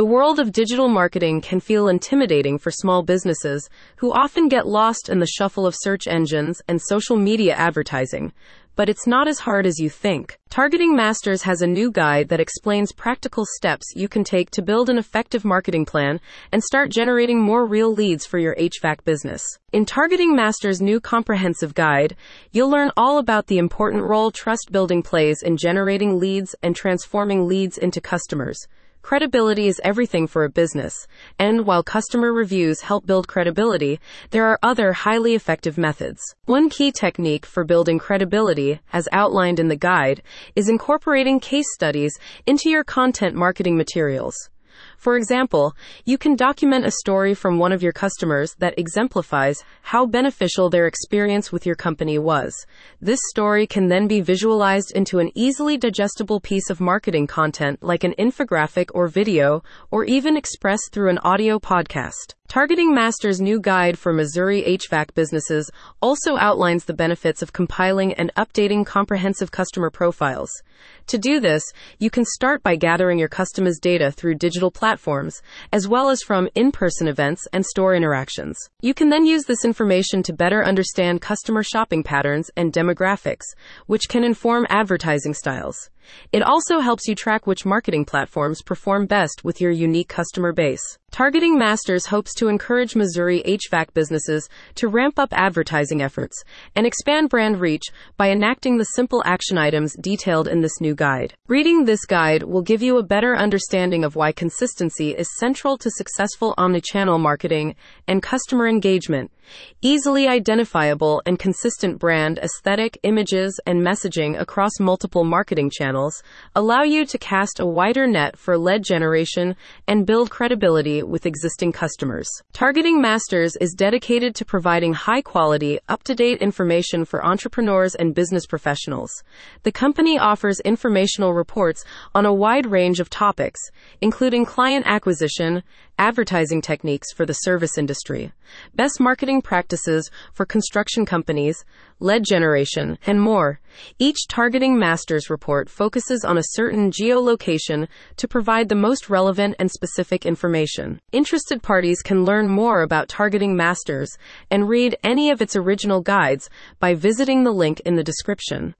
The world of digital marketing can feel intimidating for small businesses who often get lost in the shuffle of search engines and social media advertising. But it's not as hard as you think. Targeting Masters has a new guide that explains practical steps you can take to build an effective marketing plan and start generating more real leads for your HVAC business. In Targeting Masters' new comprehensive guide, you'll learn all about the important role trust building plays in generating leads and transforming leads into customers. Credibility is everything for a business, and while customer reviews help build credibility, there are other highly effective methods. One key technique for building credibility, as outlined in the guide, is incorporating case studies into your content marketing materials. For example, you can document a story from one of your customers that exemplifies how beneficial their experience with your company was. This story can then be visualized into an easily digestible piece of marketing content like an infographic or video, or even expressed through an audio podcast. Targeting Master's new guide for Missouri HVAC businesses also outlines the benefits of compiling and updating comprehensive customer profiles. To do this, you can start by gathering your customers' data through digital platforms, as well as from in person events and store interactions. You can then use this information to better understand customer shopping patterns and demographics, which can inform advertising styles. It also helps you track which marketing platforms perform best with your unique customer base. Targeting Masters hopes to encourage Missouri HVAC businesses to ramp up advertising efforts and expand brand reach by enacting the simple action items detailed in this new guide. Reading this guide will give you a better understanding of why consistency is central to successful omnichannel marketing and customer engagement. Easily identifiable and consistent brand aesthetic, images, and messaging across multiple marketing channels allow you to cast a wider net for lead generation and build credibility with existing customers. Targeting Masters is dedicated to providing high quality, up to date information for entrepreneurs and business professionals. The company offers informational reports on a wide range of topics, including client acquisition, advertising techniques for the service industry, best marketing practices for construction companies, lead generation, and more. Each Targeting Masters report focuses on a certain geolocation to provide the most relevant and specific information. Interested parties can learn more about Targeting Masters and read any of its original guides by visiting the link in the description.